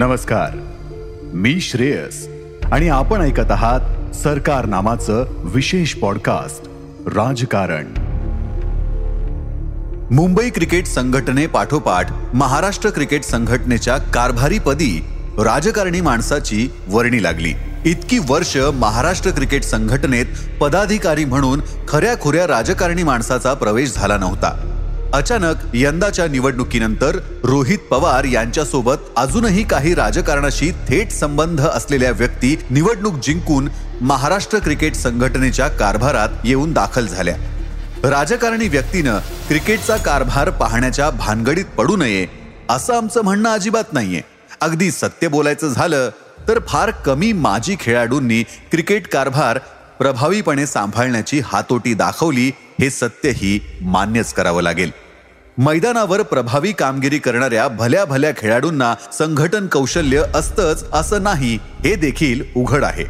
नमस्कार. मी श्रेयस आणि आपण ऐकत आहात सरकार नामाचं विशेष पॉडकास्ट राजकारण. मुंबई क्रिकेट संघटने पाठोपाठ महाराष्ट्र क्रिकेट संघटनेच्या कारभारीपदी राजकारणी माणसाची वर्णी लागली. इतकी वर्ष महाराष्ट्र क्रिकेट संघटनेत पदाधिकारी म्हणून खऱ्या राजकारणी माणसाचा प्रवेश झाला नव्हता. अचानक यंदाच्या निवडणुकीनंतर रोहित पवार यांच्यासोबत अजूनही काही राजकारणाशी थेट संबंध असलेल्या व्यक्ती निवडणूक जिंकून महाराष्ट्र क्रिकेट संघटनेच्या कारभारात येऊन दाखल झाल्या. राजकारणी व्यक्तीनं क्रिकेटचा कारभार पाहण्याच्या भानगडीत पडू नये असं आमचं म्हणणं अजिबात नाहीये. अगदी सत्य बोलायचं झालं तर फार कमी माजी खेळाडूंनी क्रिकेट कारभार प्रभावीपणे सांभाळण्याची हातोटी दाखवली हे सत्यही मान्यच करावं लागेल. मैदानावर प्रभावी कामगिरी करणाऱ्या भल्या भल्या खेळाडूंना संघटन कौशल्य असतंच असं नाही हे देखील उघड आहे.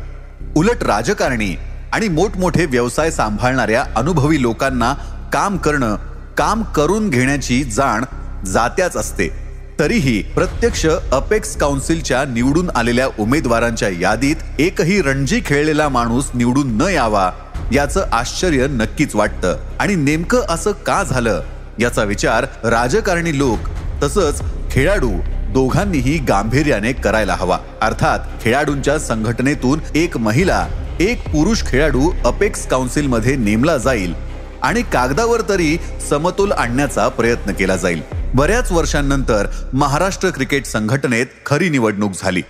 उलट राजकारणी आणि मोठमोठे व्यवसाय सांभाळणाऱ्या अनुभवी लोकांना काम करणं काम करून घेण्याची जाण जात्याच असते. तरीही प्रत्यक्ष अपेक्स काउन्सिलच्या निवडून आलेल्या उमेदवारांच्या यादीत एकही रणजी खेळलेला माणूस निवडून न यावा याचं आश्चर्य नक्कीच वाटतं. आणि नेमकं असं का झालं? याचा विचार राजकारणी लोक तसंच खेळाडू दोघांनीही गांभीर्याने करायला हवा. अर्थात खेळाडूंच्या संघटनेतून एक महिला एक पुरुष खेळाडू अपेक्स काउन्सिलमध्ये नेमला जाईल आणि कागदावर तरी समतोल आणण्याचा प्रयत्न केला जाईल. बऱ्याच वर्षांनंतर महाराष्ट्र क्रिकेट संघटनेत खरी निवडणूक झाली.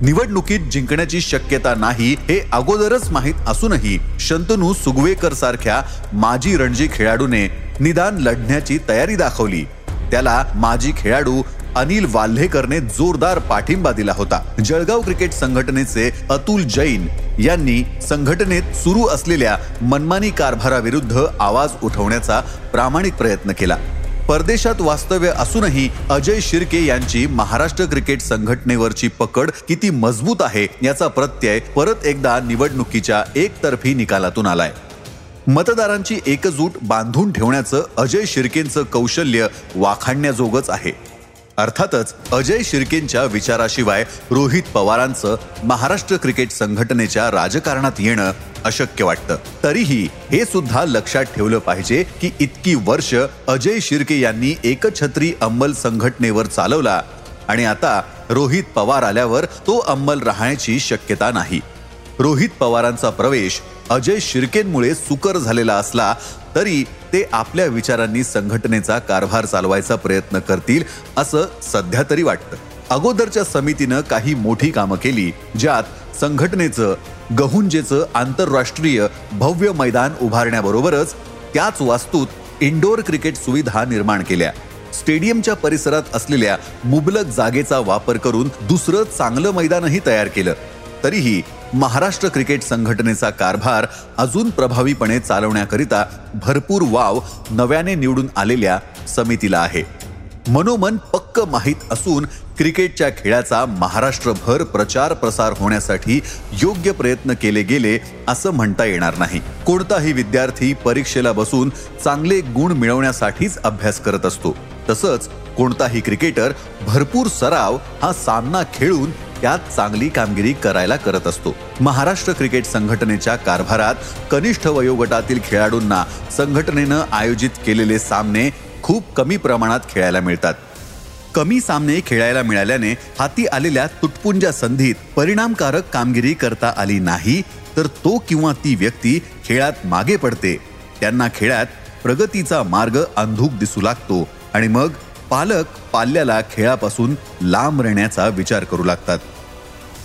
निवडणुकीत जिंकण्याची शक्यता नाही हे अगोदरच माहीत असूनही शंतनू सुगवेकर सारख्या माजी रणजी खेळाडूने निदान लढण्याची तयारी दाखवली. त्याला माजी खेळाडू अनिल वाल्हेकरने जोरदार पाठिंबा दिला होता. जळगाव क्रिकेट संघटनेचे अतुल जैन यांनी संघटनेत सुरू असलेल्या मनमानी कारभाराविरुद्ध आवाज उठवण्याचा प्रामाणिक प्रयत्न केला. परदेशात वास्तव्य असूनही अजय शिर्के यांची महाराष्ट्र क्रिकेट संघटनेवरची पकड किती मजबूत आहे याचा प्रत्यय परत एकदा निवडणुकीच्या एकतर्फी निकालातून आलाय. मतदारांची एकजूट बांधून ठेवण्याचं अजय शिर्केंचं कौशल्य वाखाणण्याजोगच आहे. अर्थातच अजय शिर्केंच्या विचाराशिवाय रोहित पवारांचं महाराष्ट्र क्रिकेट संघटनेच्या राजकारणात येणं अशक्य वाटतं. तरीही हे सुद्धा लक्षात ठेवलं पाहिजे की इतकी वर्ष अजय शिर्के यांनी एकछत्री अंमल संघटनेवर चालवला आणि आता रोहित पवार आल्यावर तो अंमल राहण्याची शक्यता नाही. रोहित पवारांचा प्रवेश अजय शिर्केंमुळे सुकर झालेला असला तरी ते आपल्या विचारांनी संघटनेचा कारभार चालवायचा प्रयत्न करतील असं सध्या तरी वाटतं. अगोदरच्या समितीनं काही मोठी कामं केली ज्यात संघटनेचं गहुंजेचं आंतरराष्ट्रीय भव्य मैदान उभारण्याबरोबरच त्याच वास्तूत इंडोर क्रिकेट सुविधा निर्माण केल्या. स्टेडियमच्या परिसरात असलेल्या मुबलक जागेचा वापर करून दुसरं चांगलं मैदानही तयार केलं. तरीही महाराष्ट्र क्रिकेट संघटनेचा कारभार अजून प्रभावीपणे चालवण्याकरिता भरपूर वाव नव्याने निवडून आलेल्या समितीला आहे. मनोमन पक्क माहीत असून क्रिकेटच्या खेळाचा महाराष्ट्रभर प्रचार प्रसार होण्यासाठी योग्य प्रयत्न केले गेले असं म्हणता येणार नाही. कोणताही विद्यार्थी परीक्षेला बसून चांगले गुण मिळवण्यासाठीच अभ्यास करत असतो. तसंच कोणताही क्रिकेटर भरपूर सराव हा सामना खेळून त्यात चांगली कामगिरी करायला करत असतो. महाराष्ट्र क्रिकेट संघटनेच्या कारभारात कनिष्ठ वयोगटातील खेळाडूंना संघटनेनं आयोजित केलेले सामने खूप कमी प्रमाणात खेळायला मिळतात. कमी सामने खेळायला मिळाल्याने हाती आलेल्या तुटपुंजा संधीत परिणामकारक कामगिरी करता आली नाही तर तो किंवा ती व्यक्ती खेळात मागे पडते. त्यांना खेळात प्रगतीचा मार्ग अंधूक दिसू लागतो आणि मग पालक पाल्याला खेळापासून लांब राहण्याचा विचार करू लागतात.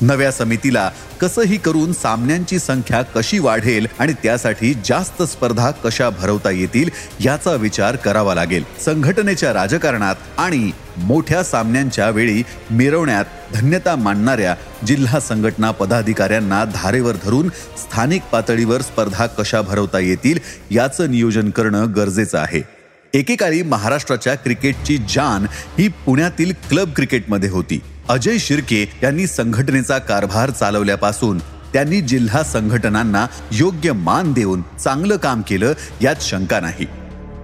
नव्या समितीला कसंही करून सामन्यांची संख्या कशी वाढेल आणि त्यासाठी जास्त स्पर्धा कशा भरवता येतील याचा विचार करावा लागेल. संघटनेच्या राजकारणात आणि मोठ्या सामन्यांच्या वेळी मिरवण्यात धन्यता मानणाऱ्या जिल्हा संघटना पदाधिकाऱ्यांना धारेवर धरून स्थानिक पातळीवर स्पर्धा कशा भरवता येतील याचं नियोजन करणं गरजेचं आहे. एकेकाळी महाराष्ट्राच्या क्रिकेटची जान ही पुण्यातील क्लब क्रिकेटमध्ये होती. अजय शिर्के यांनी संघटनेचा कारभार चालवल्यापासून त्यांनी जिल्हा संघटनांना योग्य मान देऊन चांगलं काम केलं यात शंका नाही.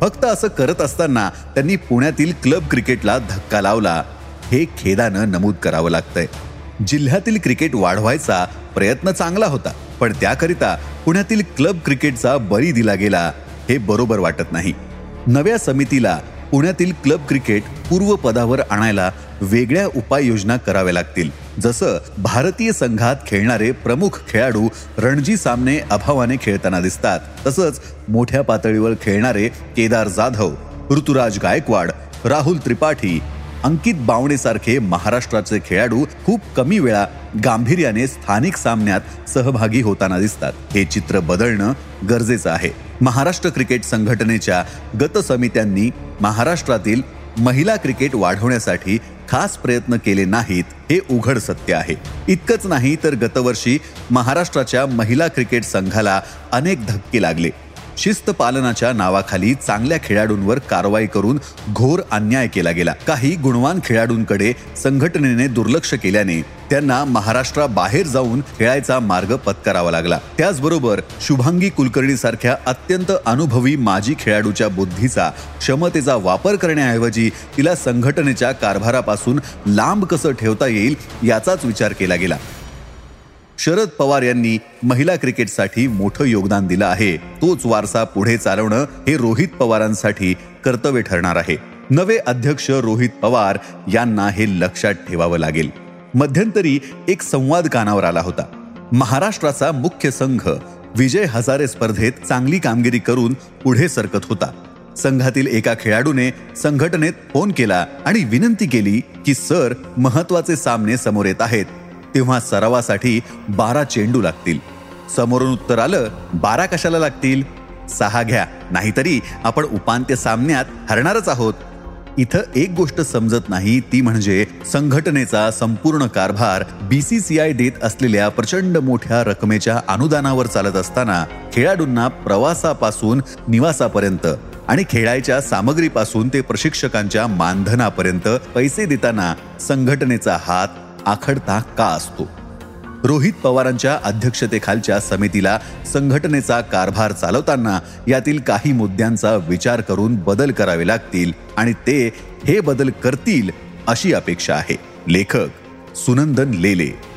फक्त असं करत असताना त्यांनी पुण्यातील क्लब क्रिकेटला धक्का लावला. हे खेदानं नमूद करावं लागतंय. जिल्ह्यातील क्रिकेट वाढवायचा प्रयत्न चांगला होता पण त्याकरिता पुण्यातील क्लब क्रिकेटचा बळी दिला गेला हे बरोबर वाटत नाही. नव्या समितीला पुण्यातील क्लब क्रिकेट पूर्व पदावर आणायला वेगळ्या उपाययोजना कराव्या लागतील. जसं भारतीय संघात खेळणारे प्रमुख खेळाडू रणजी सामने अभावाने खेळताना दिसतात. तसंच मोठ्या पातळीवर खेळणारे केदार जाधव ऋतुराज गायकवाड राहुल त्रिपाठी अंकित बावणेसारखे महाराष्ट्राचे खेळाडू खूप कमी वेळा गांभीर्याने स्थानिक सामन्यात सहभागी होताना दिसतात. हे चित्र बदलणं गरजेचं आहे. महाराष्ट्र क्रिकेट संघटनेच्या गत समित्यांनी महाराष्ट्रातील महिला क्रिकेट वाढवण्यासाठी खास प्रयत्न केले नाहीत हे उघड सत्य आहे. इतकंच नाही तर गतवर्षी महाराष्ट्राच्या महिला क्रिकेट संघाला अनेक धक्के लागले. शिस्त पालनाच्या नावाखाली चांगल्या खेळाडूंवर कारवाई करून घोर अन्याय केला गेला. काही गुणवान खेळाडूंकडे संघटनेने दुर्लक्ष केल्याने त्यांना महाराष्ट्राबाहेर जाऊन खेळायचा मार्ग पत्करावा लागला. त्याचबरोबर शुभांगी कुलकर्णी सारख्या अत्यंत अनुभवी माजी खेळाडूच्या बुद्धीचा क्षमतेचा वापर करण्याऐवजी तिला संघटनेच्या कारभारापासून लांब कसं ठेवता येईल याचाच विचार केला गेला. शरद पवार यांनी महिला क्रिकेटसाठी मोठं योगदान दिलं आहे. तोच वारसा पुढे चालवणं हे रोहित पवारांसाठी कर्तव्य ठरणार आहे. नवे अध्यक्ष रोहित पवार यांना हे लक्षात ठेवावं लागेल. मध्यंतरी एक संवाद कानावर आला होता. महाराष्ट्राचा मुख्य संघ विजय हजारे स्पर्धेत चांगली कामगिरी करून पुढे सरकत होता. संघातील एका खेळाडूने संघटनेत फोन केला आणि विनंती केली की सर महत्त्वाचे सामने समोर येत आहेत. तेव्हा सरावासाठी बारा चेंडू लागतील. समोरून उत्तर आलं बारा कशाला लागतील? सहा घ्या नाहीतरी आपण उपांत्य सामन्यात हरणारच आहोत. इथं एक गोष्ट समजत नाही ती म्हणजे संघटनेचा संपूर्ण कारभार बीसीसीआय देत असलेल्या प्रचंड मोठ्या रकमेच्या अनुदानावर चालत असताना खेळाडूंना प्रवासापासून निवासापर्यंत आणि खेळायच्या सामग्रीपासून ते प्रशिक्षकांच्या मानधनापर्यंत पैसे देताना संघटनेचा हात आखडता का असतो? रोहित पवारांच्या अध्यक्षतेखालच्या समितीला संघटनेचा कारभार चालवताना यातील काही मुद्द्यांचा विचार करून बदल करावे लागतील आणि ते हे बदल करतील अशी अपेक्षा आहे. लेखक सुनंदन लेले.